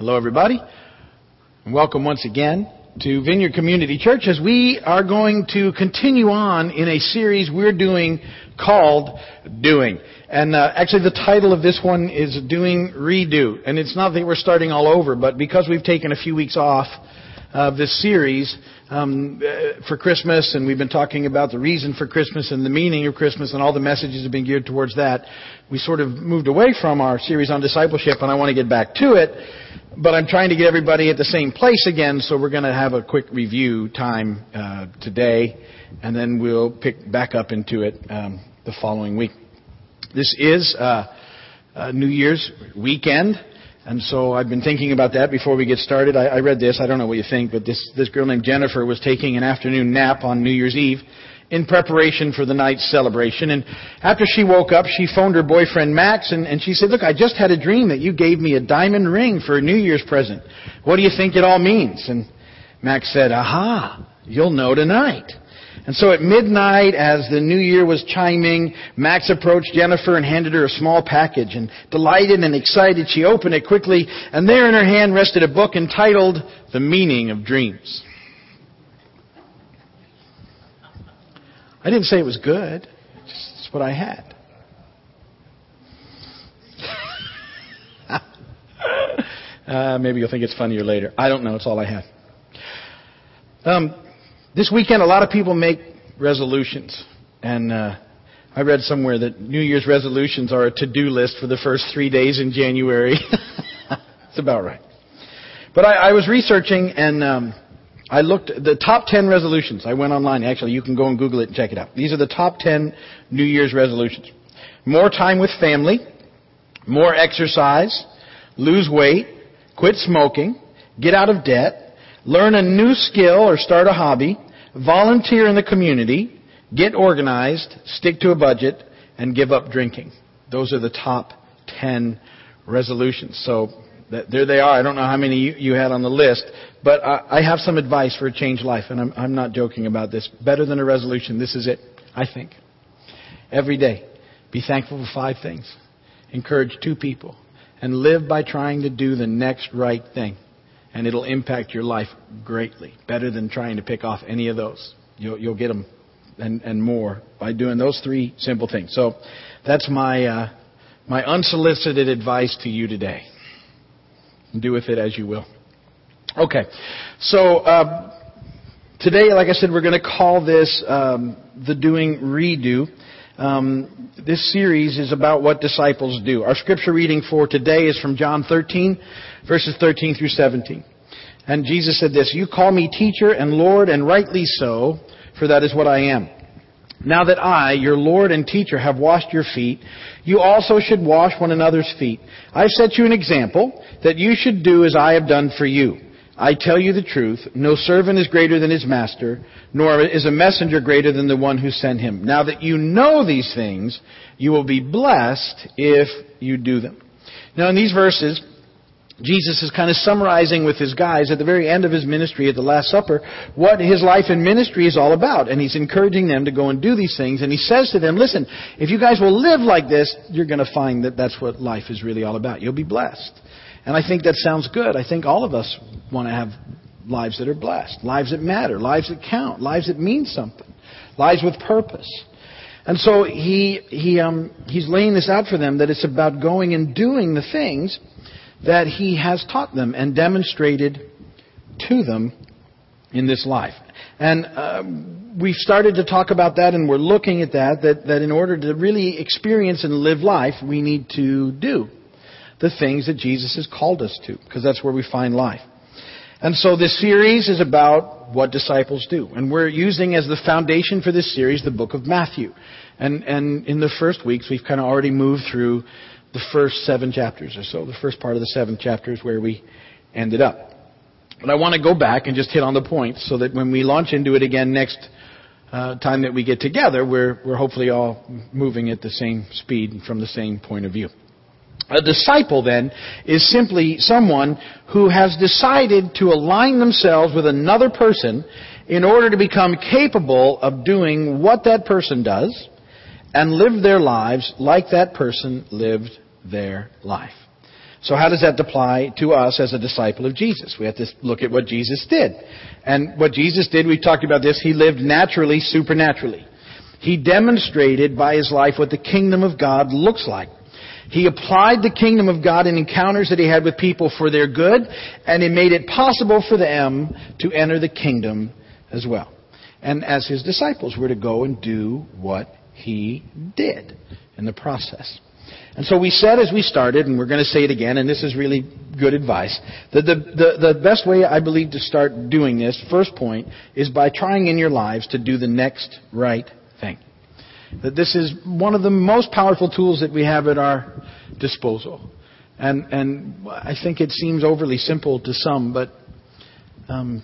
Hello, everybody, and welcome once again to Vineyard Community Church as we are going to continue on in a series we're doing called Doing. And uh, actually, the title of this one is Doing Redo. And it's not that we're starting all over, but because we've taken a few weeks off of this series um, uh, for Christmas, and we've been talking about the reason for Christmas and the meaning of Christmas, and all the messages have been geared towards that. We sort of moved away from our series on discipleship, and I want to get back to it. But I'm trying to get everybody at the same place again, so we're going to have a quick review time uh, today, and then we'll pick back up into it um, the following week. This is uh, New Year's weekend. And so I've been thinking about that before we get started. I, I read this. I don't know what you think, but this, this girl named Jennifer was taking an afternoon nap on New Year's Eve in preparation for the night's celebration. And after she woke up, she phoned her boyfriend Max and, and she said, look, I just had a dream that you gave me a diamond ring for a New Year's present. What do you think it all means? And Max said, aha, you'll know tonight. And so at midnight, as the new year was chiming, Max approached Jennifer and handed her a small package. And delighted and excited, she opened it quickly, and there in her hand rested a book entitled The Meaning of Dreams. I didn't say it was good. It's what I had. uh, maybe you'll think it's funnier later. I don't know. It's all I had. Um, this weekend, a lot of people make resolutions. And uh, I read somewhere that New Year's resolutions are a to do list for the first three days in January. it's about right. But I, I was researching and um, I looked at the top 10 resolutions. I went online. Actually, you can go and Google it and check it out. These are the top 10 New Year's resolutions. More time with family, more exercise, lose weight, quit smoking, get out of debt, learn a new skill or start a hobby, volunteer in the community, get organized, stick to a budget, and give up drinking. Those are the top 10 resolutions. So there they are. I don't know how many you, had on the list, but I, have some advice for a changed life, and I'm not joking about this. Better than a resolution, this is it, I think. Every day, be thankful for five things. Encourage two people. And live by trying to do the next right thing and it'll impact your life greatly. Better than trying to pick off any of those. You'll, you'll get them and, and more by doing those three simple things. So that's my, uh, my unsolicited advice to you today. Do with it as you will. Okay. So, uh, today, like I said, we're going to call this um, the Doing Redo. Um, this series is about what disciples do. Our scripture reading for today is from John 13, verses 13 through 17. And Jesus said this, You call me teacher and Lord, and rightly so, for that is what I am. Now that I, your Lord and teacher, have washed your feet, you also should wash one another's feet. I've set you an example that you should do as I have done for you. I tell you the truth, no servant is greater than his master, nor is a messenger greater than the one who sent him. Now that you know these things, you will be blessed if you do them. Now in these verses, Jesus is kind of summarizing with his guys at the very end of his ministry at the Last Supper what his life and ministry is all about. And he's encouraging them to go and do these things. And he says to them, listen, if you guys will live like this, you're going to find that that's what life is really all about. You'll be blessed. And I think that sounds good. I think all of us want to have lives that are blessed, lives that matter, lives that count, lives that mean something, lives with purpose. And so he, he, um, he's laying this out for them that it's about going and doing the things that he has taught them and demonstrated to them in this life. And uh, we've started to talk about that and we're looking at that, that, that in order to really experience and live life, we need to do the things that Jesus has called us to, because that's where we find life. And so this series is about what disciples do. And we're using as the foundation for this series the book of Matthew. And, and in the first weeks, we've kind of already moved through the first seven chapters or so. The first part of the seventh chapter is where we ended up. But I want to go back and just hit on the points so that when we launch into it again next uh, time that we get together, we're, we're hopefully all moving at the same speed from the same point of view. A disciple, then, is simply someone who has decided to align themselves with another person in order to become capable of doing what that person does and live their lives like that person lived their life. So how does that apply to us as a disciple of Jesus? We have to look at what Jesus did. And what Jesus did, we talked about this, he lived naturally, supernaturally. He demonstrated by his life what the kingdom of God looks like. He applied the kingdom of God in encounters that he had with people for their good, and he made it possible for them to enter the kingdom as well. And as his disciples were to go and do what he did in the process. And so we said as we started, and we're going to say it again, and this is really good advice, that the, the, the best way I believe to start doing this, first point, is by trying in your lives to do the next right thing. That this is one of the most powerful tools that we have at our disposal. And, and I think it seems overly simple to some, but um,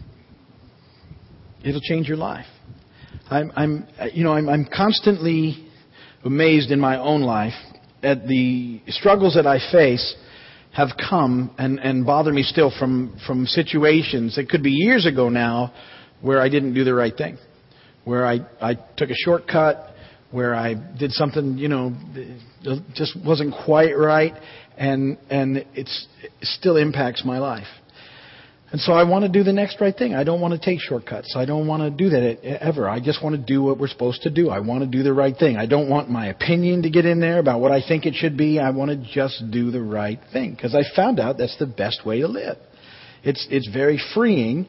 it'll change your life. I'm, I'm you know, I'm, I'm constantly amazed in my own life at the struggles that I face have come and, and bother me still from, from situations that could be years ago now where I didn't do the right thing. Where I, I took a shortcut, where I did something, you know, just wasn't quite right, and, and it's, it still impacts my life. And so I want to do the next right thing. I don't want to take shortcuts. I don't want to do that ever. I just want to do what we're supposed to do. I want to do the right thing. I don't want my opinion to get in there about what I think it should be. I want to just do the right thing because I found out that's the best way to live. It's it's very freeing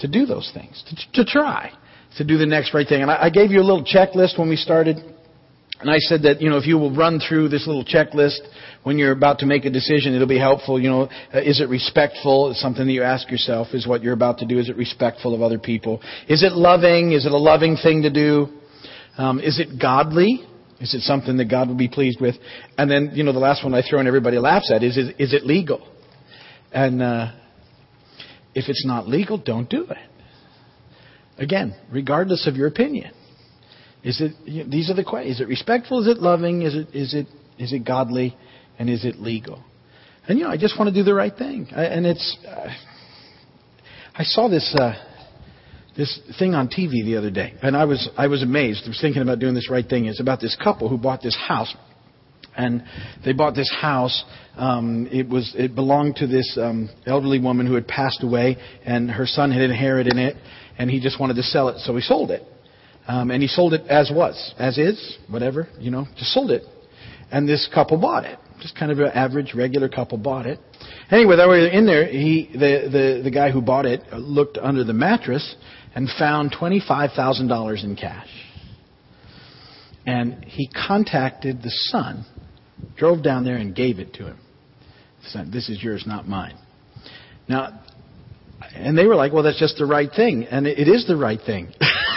to do those things, to, to try to do the next right thing. And I, I gave you a little checklist when we started and I said that, you know, if you will run through this little checklist when you're about to make a decision, it'll be helpful. You know, uh, is it respectful? It's something that you ask yourself. Is what you're about to do, is it respectful of other people? Is it loving? Is it a loving thing to do? Um, is it godly? Is it something that God would be pleased with? And then, you know, the last one I throw and everybody laughs at is, is, is it legal? And, uh, if it's not legal, don't do it. Again, regardless of your opinion. Is it, these are the questions. Is it respectful? Is it loving? Is it, is it, is it godly? And is it legal? And you know, I just want to do the right thing. And it's, uh, I saw this, uh, this thing on TV the other day, and I was, I was amazed. I was thinking about doing this right thing. It's about this couple who bought this house and they bought this house. Um, it was it belonged to this um, elderly woman who had passed away, and her son had inherited it, and he just wanted to sell it, so he sold it. Um, and he sold it as was, as is, whatever, you know, just sold it. And this couple bought it. Just kind of an average, regular couple bought it. Anyway, they were in there. He, the, the, the guy who bought it looked under the mattress and found $25,000 in cash. And he contacted the son, drove down there and gave it to him. Said, this is yours, not mine. Now, and they were like, well, that's just the right thing. And it is the right thing.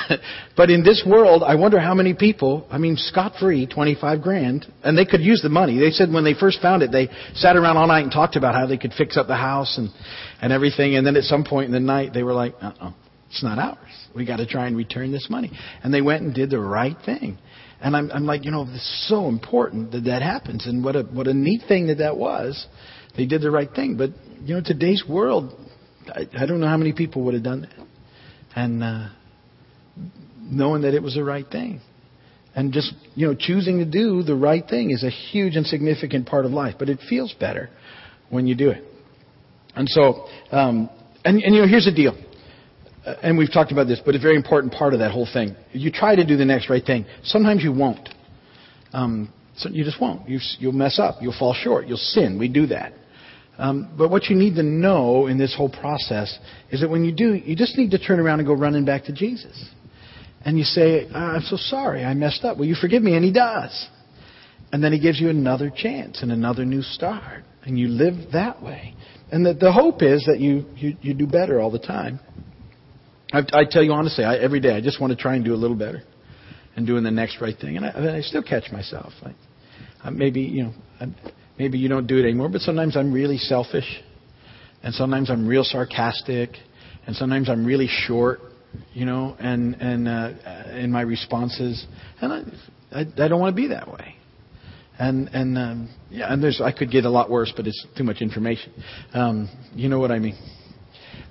but in this world, I wonder how many people, I mean, scot free, 25 grand, and they could use the money. They said when they first found it, they sat around all night and talked about how they could fix up the house and, and everything. And then at some point in the night, they were like, uh uh it's not ours. We got to try and return this money. And they went and did the right thing. And I'm, I'm like, you know, it's so important that that happens. And what a, what a neat thing that that was. They did the right thing. But, you know, today's world, I, I don't know how many people would have done that. And, uh, knowing that it was the right thing. And just, you know, choosing to do the right thing is a huge and significant part of life. But it feels better when you do it. And so, um, and, and you know, here's the deal. Uh, and we've talked about this, but a very important part of that whole thing. You try to do the next right thing. Sometimes you won't. Um, so you just won't. You, you'll mess up. You'll fall short. You'll sin. We do that. Um, but what you need to know in this whole process is that when you do, you just need to turn around and go running back to Jesus. And you say, I'm so sorry, I messed up. Will you forgive me? And he does. And then he gives you another chance and another new start. And you live that way. And the, the hope is that you, you, you do better all the time. I, I tell you honestly, I, every day I just want to try and do a little better and doing the next right thing. And I, I still catch myself. I, I maybe, you know, I, maybe you don't do it anymore, but sometimes I'm really selfish. And sometimes I'm real sarcastic. And sometimes I'm really short you know, and and uh, in my responses, and I, I, I don't want to be that way. And and um, yeah, and there's I could get a lot worse, but it's too much information. Um, you know what I mean?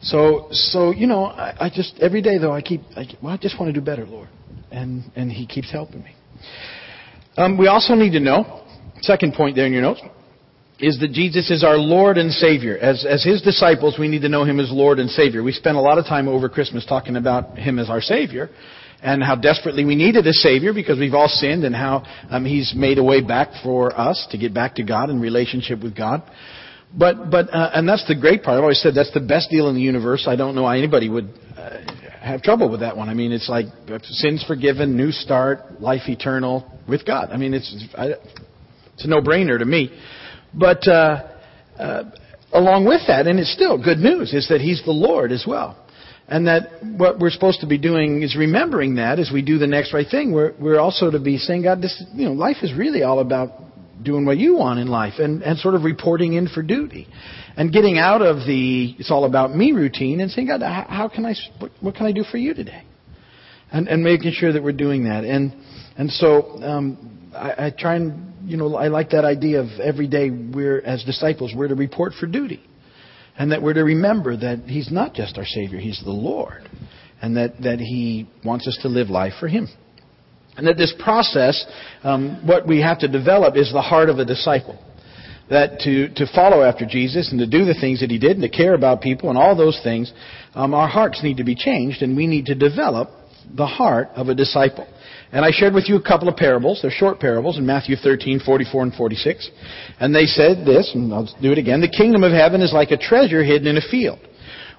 So so you know, I, I just every day though I keep I, well I just want to do better, Lord, and and He keeps helping me. Um, we also need to know. Second point there in your notes is that Jesus is our Lord and Savior. As, as His disciples, we need to know Him as Lord and Savior. We spent a lot of time over Christmas talking about Him as our Savior and how desperately we needed a Savior because we've all sinned and how um, He's made a way back for us to get back to God in relationship with God. But, but, uh, and that's the great part. I've always said that's the best deal in the universe. I don't know why anybody would uh, have trouble with that one. I mean, it's like sins forgiven, new start, life eternal with God. I mean, it's, I, it's a no-brainer to me. But, uh, uh, along with that, and it's still good news, is that He's the Lord as well. And that what we're supposed to be doing is remembering that as we do the next right thing. We're, we're also to be saying, God, this, you know, life is really all about doing what you want in life and, and sort of reporting in for duty and getting out of the it's all about me routine and saying, God, how can I, what, what can I do for you today? And, and making sure that we're doing that. And, and so, um, I, I try and, you know, I like that idea of every day we're, as disciples, we're to report for duty. And that we're to remember that He's not just our Savior, He's the Lord. And that, that He wants us to live life for Him. And that this process, um, what we have to develop is the heart of a disciple. That to, to follow after Jesus and to do the things that he did and to care about people and all those things, um, our hearts need to be changed and we need to develop the heart of a disciple. And I shared with you a couple of parables. They're short parables in Matthew 13, 44 and 46. And they said this, and I'll do it again. The kingdom of heaven is like a treasure hidden in a field.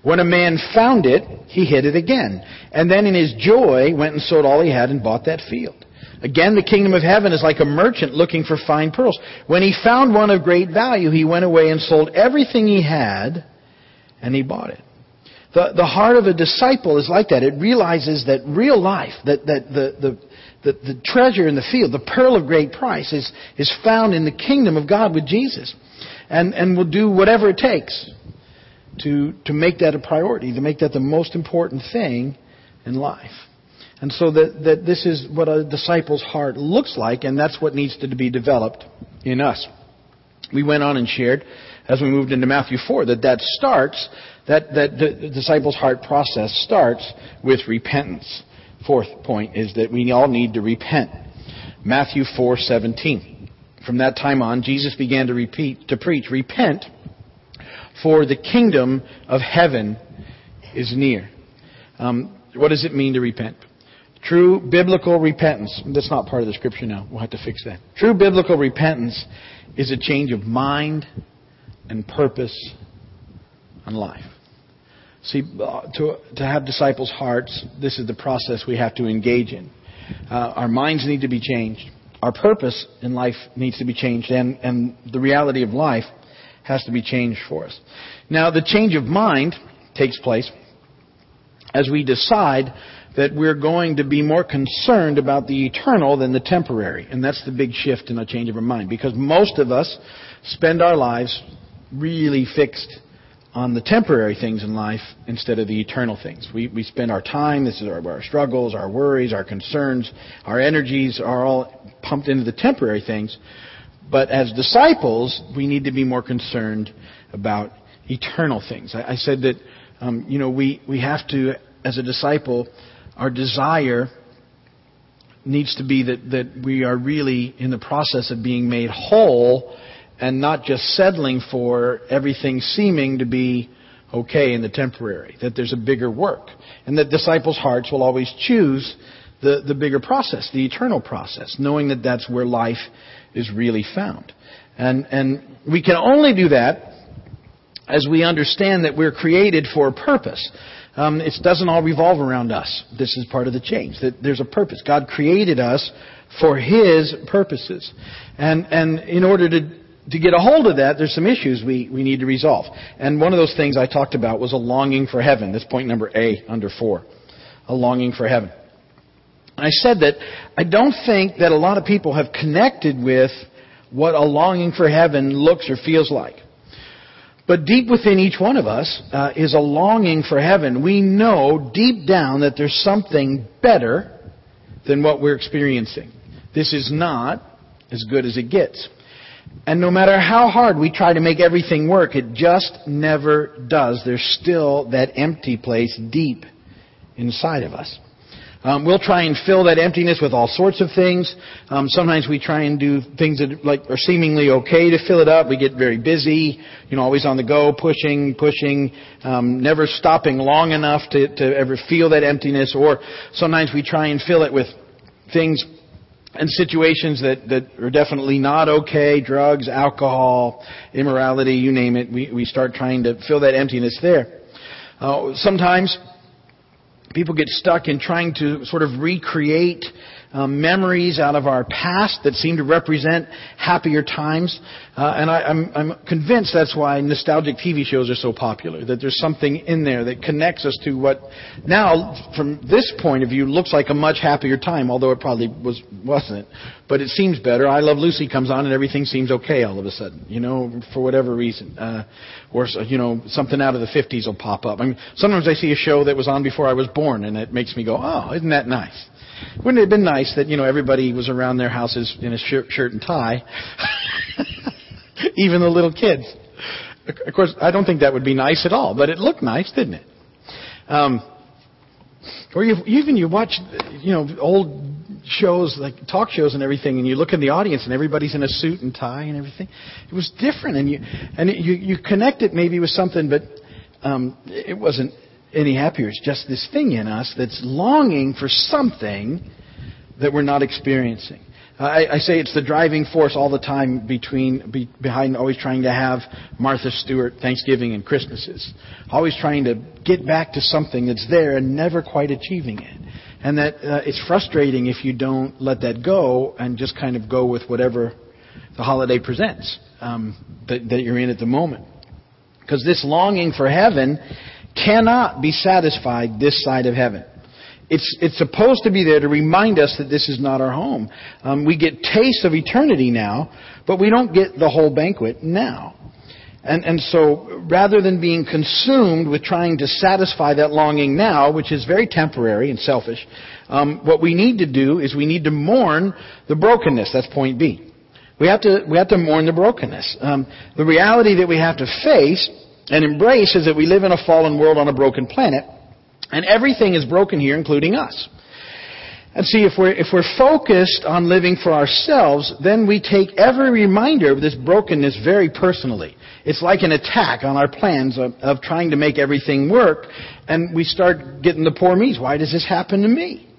When a man found it, he hid it again. And then in his joy went and sold all he had and bought that field. Again, the kingdom of heaven is like a merchant looking for fine pearls. When he found one of great value, he went away and sold everything he had and he bought it. The, the heart of a disciple is like that. It realizes that real life, that, that the, the, the, the treasure in the field, the pearl of great price, is, is found in the kingdom of God with Jesus. And, and will do whatever it takes to, to make that a priority, to make that the most important thing in life. And so that, that this is what a disciple's heart looks like, and that's what needs to be developed in us. We went on and shared, as we moved into Matthew 4, that that starts, that, that the disciple's heart process starts with repentance. Fourth point is that we all need to repent. Matthew 4:17. From that time on, Jesus began to repeat to preach, "Repent, for the kingdom of heaven is near. Um, what does it mean to repent? True biblical repentance. That's not part of the scripture now. We'll have to fix that. True biblical repentance is a change of mind and purpose on life. See, uh, to, to have disciples' hearts, this is the process we have to engage in. Uh, our minds need to be changed. Our purpose in life needs to be changed, and, and the reality of life has to be changed for us. Now, the change of mind takes place as we decide that we're going to be more concerned about the eternal than the temporary. And that's the big shift in a change of our mind. Because most of us spend our lives really fixed on the temporary things in life instead of the eternal things. We, we spend our time, this is our, our struggles, our worries, our concerns, our energies are all pumped into the temporary things. But as disciples, we need to be more concerned about eternal things. I, I said that, um, you know, we, we have to, as a disciple, our desire needs to be that, that we are really in the process of being made whole and not just settling for everything seeming to be okay in the temporary, that there's a bigger work. And that disciples' hearts will always choose the, the bigger process, the eternal process, knowing that that's where life is really found. And, and we can only do that as we understand that we're created for a purpose. Um, it doesn't all revolve around us. This is part of the change. That there's a purpose. God created us for His purposes, and and in order to to get a hold of that, there's some issues we, we need to resolve. And one of those things I talked about was a longing for heaven. That's point number A under four. A longing for heaven. I said that I don't think that a lot of people have connected with what a longing for heaven looks or feels like. But deep within each one of us uh, is a longing for heaven. We know deep down that there's something better than what we're experiencing. This is not as good as it gets. And no matter how hard we try to make everything work, it just never does. There's still that empty place deep inside of us. Um, we'll try and fill that emptiness with all sorts of things. Um, sometimes we try and do things that like are seemingly okay to fill it up. We get very busy, you know, always on the go, pushing, pushing, um, never stopping long enough to, to ever feel that emptiness. Or sometimes we try and fill it with things and situations that, that are definitely not okay, drugs, alcohol, immorality, you name it. We, we start trying to fill that emptiness there. Uh, sometimes people get stuck in trying to sort of recreate um, memories out of our past that seem to represent happier times. Uh, and I, I'm, I'm convinced that's why nostalgic TV shows are so popular, that there's something in there that connects us to what now, from this point of view, looks like a much happier time, although it probably was, wasn't. But it seems better. I Love Lucy comes on and everything seems okay all of a sudden, you know, for whatever reason. Uh, or, you know, something out of the 50s will pop up. I mean, sometimes I see a show that was on before I was born and it makes me go, oh, isn't that nice? Wouldn't it have been nice that, you know, everybody was around their houses in a shirt, shirt and tie? Even the little kids. Of course, I don't think that would be nice at all, but it looked nice, didn't it? Um, or you, even you watch, you know, old shows like talk shows and everything, and you look in the audience and everybody's in a suit and tie and everything. It was different, and you and you you connect it maybe with something, but um, it wasn't any happier. It's just this thing in us that's longing for something that we're not experiencing. I, I say it's the driving force all the time between be, behind always trying to have Martha Stewart Thanksgiving and Christmases. Always trying to get back to something that's there and never quite achieving it. And that uh, it's frustrating if you don't let that go and just kind of go with whatever the holiday presents um, that, that you're in at the moment. Because this longing for heaven cannot be satisfied this side of heaven. It's, it's supposed to be there to remind us that this is not our home. Um, we get tastes of eternity now, but we don't get the whole banquet now. And, and so, rather than being consumed with trying to satisfy that longing now, which is very temporary and selfish, um, what we need to do is we need to mourn the brokenness. That's point B. We have to, we have to mourn the brokenness. Um, the reality that we have to face and embrace is that we live in a fallen world on a broken planet, and everything is broken here, including us. And see, if we're, if we're focused on living for ourselves, then we take every reminder of this brokenness very personally. It's like an attack on our plans of, of trying to make everything work, and we start getting the poor me's. Why does this happen to me?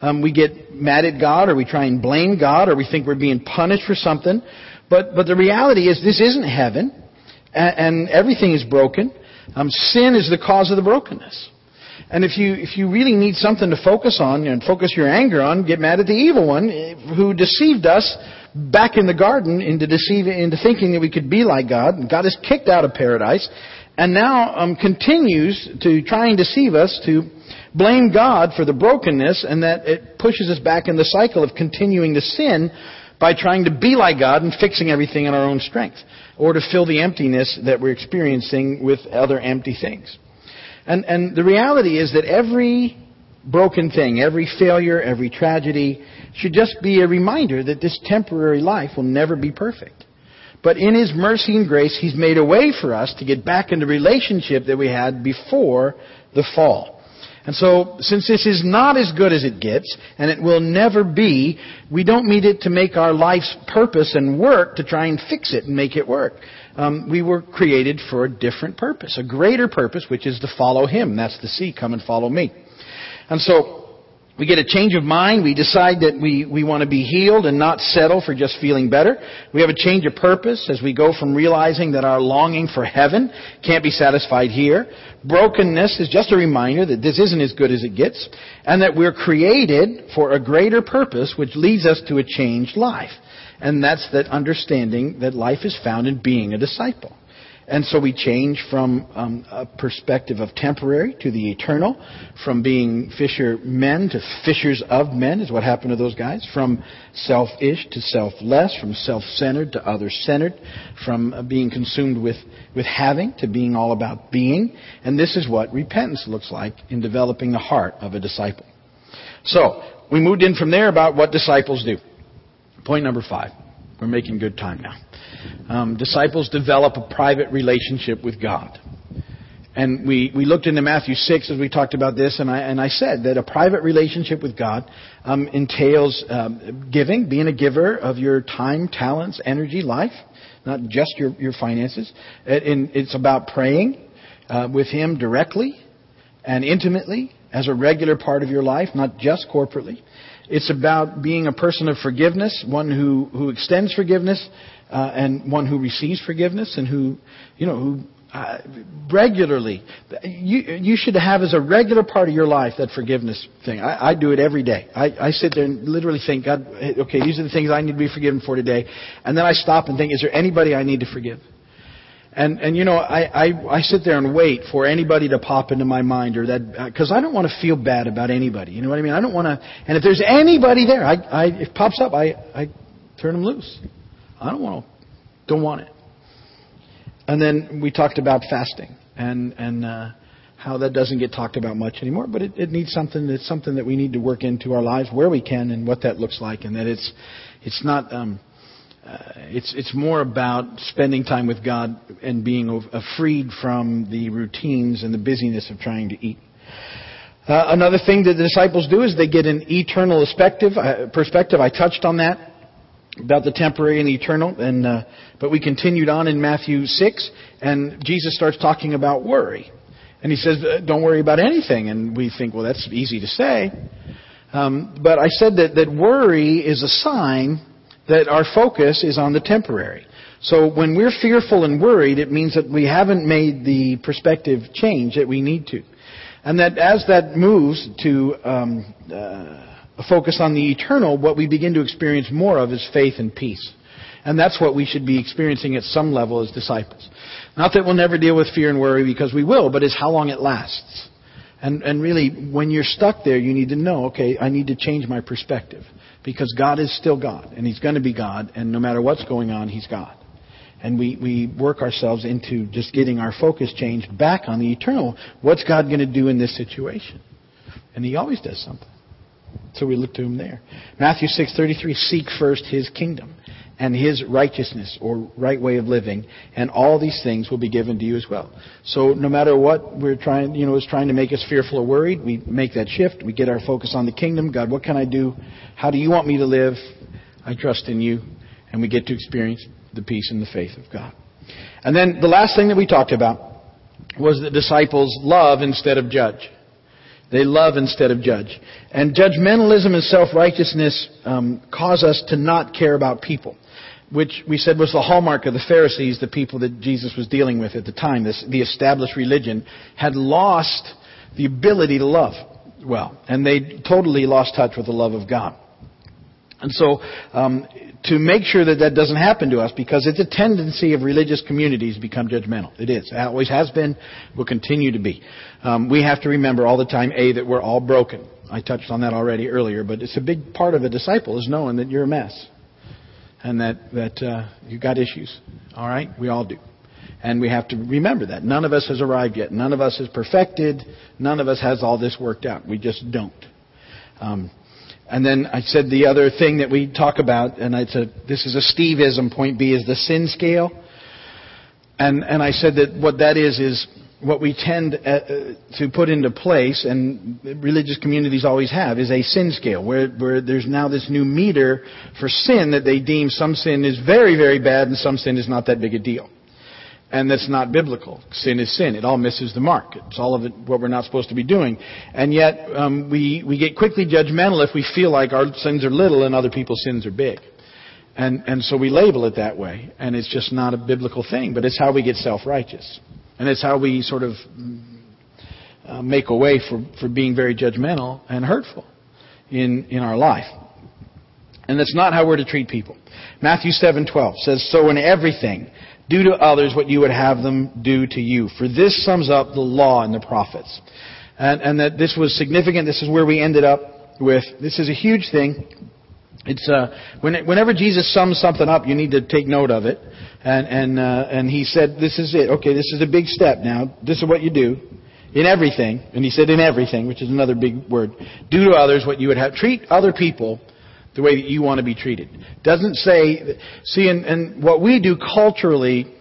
Um, we get mad at God, or we try and blame God, or we think we're being punished for something. But, but the reality is this isn't heaven and, everything is broken. Um, sin is the cause of the brokenness. And if you if you really need something to focus on and focus your anger on, get mad at the evil one eh, who deceived us back in the garden into deceiving into thinking that we could be like God. And God is kicked out of paradise, and now um, continues to try and deceive us to blame God for the brokenness, and that it pushes us back in the cycle of continuing to sin by trying to be like God and fixing everything in our own strength or to fill the emptiness that we're experiencing with other empty things. And, and the reality is that every broken thing, every failure, every tragedy should just be a reminder that this temporary life will never be perfect. But in His mercy and grace, He's made a way for us to get back in the relationship that we had before the fall. And so, since this is not as good as it gets, and it will never be, we don't need it to make our life's purpose and work to try and fix it and make it work. Um, we were created for a different purpose, a greater purpose, which is to follow Him. That's the C, come and follow me. And so, we get a change of mind. We decide that we, we want to be healed and not settle for just feeling better. We have a change of purpose as we go from realizing that our longing for heaven can't be satisfied here. Brokenness is just a reminder that this isn't as good as it gets and that we're created for a greater purpose which leads us to a changed life. And that's that understanding that life is found in being a disciple. And so we change from um, a perspective of temporary to the eternal, from being fisher men to fishers of men is what happened to those guys, from selfish to selfless, from self-centered to other-centered, from uh, being consumed with, with having to being all about being. And this is what repentance looks like in developing the heart of a disciple. So, we moved in from there about what disciples do. Point number five. We're making good time now. Um, disciples develop a private relationship with God. And we, we looked into Matthew 6 as we talked about this, and I, and I said that a private relationship with God um, entails um, giving, being a giver of your time, talents, energy, life, not just your, your finances. It, it's about praying uh, with Him directly and intimately as a regular part of your life, not just corporately. It's about being a person of forgiveness, one who, who extends forgiveness, uh, and one who receives forgiveness, and who, you know, who uh, regularly. You, you should have as a regular part of your life that forgiveness thing. I, I do it every day. I, I sit there and literally think, God, okay, these are the things I need to be forgiven for today. And then I stop and think, is there anybody I need to forgive? And, and you know, I, I, I sit there and wait for anybody to pop into my mind or that, because uh, I don't want to feel bad about anybody. You know what I mean? I don't want to, and if there's anybody there, I, I, it pops up, I, I turn them loose. I don't want to, don't want it. And then we talked about fasting and and uh, how that doesn't get talked about much anymore, but it, it needs something. It's something that we need to work into our lives where we can and what that looks like, and that it's it's not. Um, it's it's more about spending time with God and being uh, freed from the routines and the busyness of trying to eat. Uh, another thing that the disciples do is they get an eternal perspective. Uh, perspective. I touched on that about the temporary and the eternal. And uh, but we continued on in Matthew six, and Jesus starts talking about worry, and he says, uh, "Don't worry about anything." And we think, well, that's easy to say. Um, but I said that that worry is a sign that our focus is on the temporary. So when we're fearful and worried, it means that we haven't made the perspective change that we need to. And that as that moves to um, uh, focus on the eternal, what we begin to experience more of is faith and peace. And that's what we should be experiencing at some level as disciples. Not that we'll never deal with fear and worry because we will, but it's how long it lasts. And, and really, when you're stuck there, you need to know, okay, I need to change my perspective. Because God is still God, and He's going to be God, and no matter what's going on, He's God. And we, we work ourselves into just getting our focus changed back on the eternal. What's God going to do in this situation? And He always does something. So we look to him there. Matthew 6:33 seek first his kingdom and his righteousness or right way of living and all these things will be given to you as well. So no matter what we're trying, you know, is trying to make us fearful or worried, we make that shift. We get our focus on the kingdom. God, what can I do? How do you want me to live? I trust in you and we get to experience the peace and the faith of God. And then the last thing that we talked about was the disciples love instead of judge. They love instead of judge. And judgmentalism and self-righteousness um, cause us to not care about people, which we said was the hallmark of the Pharisees, the people that Jesus was dealing with at the time. This, the established religion had lost the ability to love well, and they totally lost touch with the love of God. And so, um, to make sure that that doesn't happen to us, because it's a tendency of religious communities to become judgmental. It is. It always has been, will continue to be. Um, we have to remember all the time, A, that we're all broken. I touched on that already earlier, but it's a big part of a disciple is knowing that you're a mess. And that, that uh, you've got issues. All right? We all do. And we have to remember that. None of us has arrived yet. None of us is perfected. None of us has all this worked out. We just don't. Um, and then I said the other thing that we talk about, and I said this is a Steveism. Point B is the sin scale. And and I said that what that is is what we tend uh, to put into place, and religious communities always have, is a sin scale, where, where there's now this new meter for sin that they deem some sin is very, very bad and some sin is not that big a deal. And that's not biblical. Sin is sin. It all misses the mark. It's all of it what we're not supposed to be doing. And yet, um, we, we get quickly judgmental if we feel like our sins are little and other people's sins are big. And, and so we label it that way. And it's just not a biblical thing, but it's how we get self-righteous. And it's how we sort of uh, make a way for, for being very judgmental and hurtful in, in our life. And that's not how we're to treat people. Matthew 7:12 says, "So in everything, do to others what you would have them do to you. For this sums up the law and the prophets. And, and that this was significant. This is where we ended up with. This is a huge thing. It's uh, when, whenever Jesus sums something up, you need to take note of it. And and uh, and he said, "This is it. Okay, this is a big step. Now, this is what you do in everything." And he said, "In everything," which is another big word. Do to others what you would have. Treat other people the way that you want to be treated. Doesn't say, see, and, and what we do culturally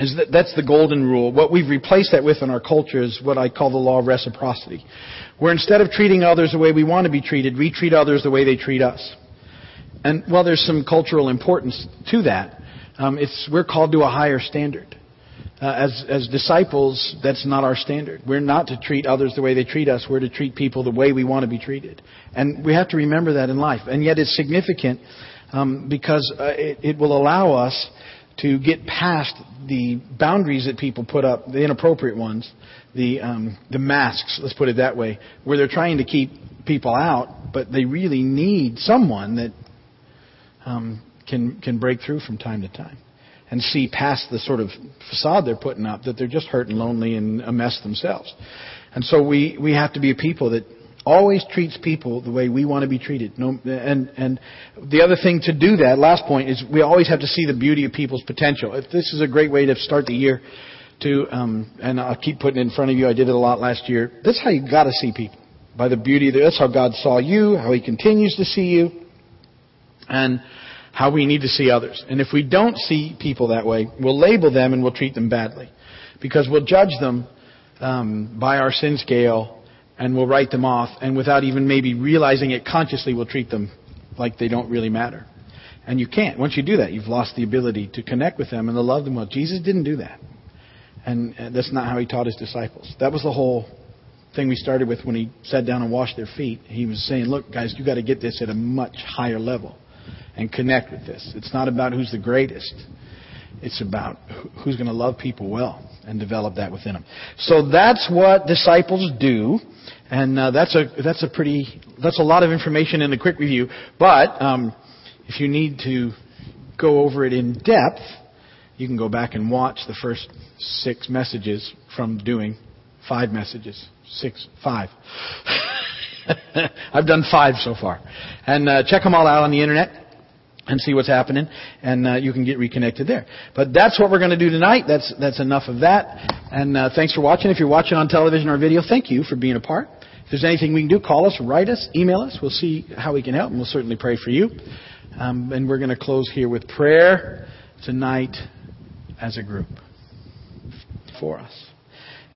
is that that's the golden rule. What we've replaced that with in our culture is what I call the law of reciprocity. Where instead of treating others the way we want to be treated, we treat others the way they treat us. And while there's some cultural importance to that, um, it's, we're called to a higher standard. Uh, as, as disciples, that's not our standard. We're not to treat others the way they treat us. We're to treat people the way we want to be treated. And we have to remember that in life. And yet it's significant um, because uh, it, it will allow us to get past the boundaries that people put up, the inappropriate ones, the um, the masks. Let's put it that way, where they're trying to keep people out, but they really need someone that um, can can break through from time to time and see past the sort of facade they're putting up that they're just hurt and lonely and a mess themselves. And so we we have to be a people that always treats people the way we want to be treated. No, and and the other thing to do that, last point, is we always have to see the beauty of people's potential. If this is a great way to start the year, to um, and I'll keep putting it in front of you. I did it a lot last year. That's how you got to see people by the beauty. Of the, that's how God saw you, how He continues to see you, and how we need to see others. And if we don't see people that way, we'll label them and we'll treat them badly, because we'll judge them um, by our sin scale and we'll write them off, and without even maybe realizing it consciously, we'll treat them like they don't really matter. And you can't. Once you do that, you've lost the ability to connect with them and to love them well. Jesus didn't do that. And uh, that's not how he taught his disciples. That was the whole thing we started with when he sat down and washed their feet. He was saying, look, guys, you've got to get this at a much higher level and connect with this. It's not about who's the greatest. It's about who's going to love people well and develop that within them. So that's what disciples do. And uh, that's a that's a pretty that's a lot of information in a quick review. But um, if you need to go over it in depth, you can go back and watch the first six messages from doing five messages, six, five. I've done five so far, and uh, check them all out on the internet and see what's happening, and uh, you can get reconnected there. But that's what we're going to do tonight. That's that's enough of that. And uh, thanks for watching. If you're watching on television or video, thank you for being a part. If there's anything we can do, call us, write us, email us. We'll see how we can help, and we'll certainly pray for you. Um, and we're going to close here with prayer tonight as a group for us.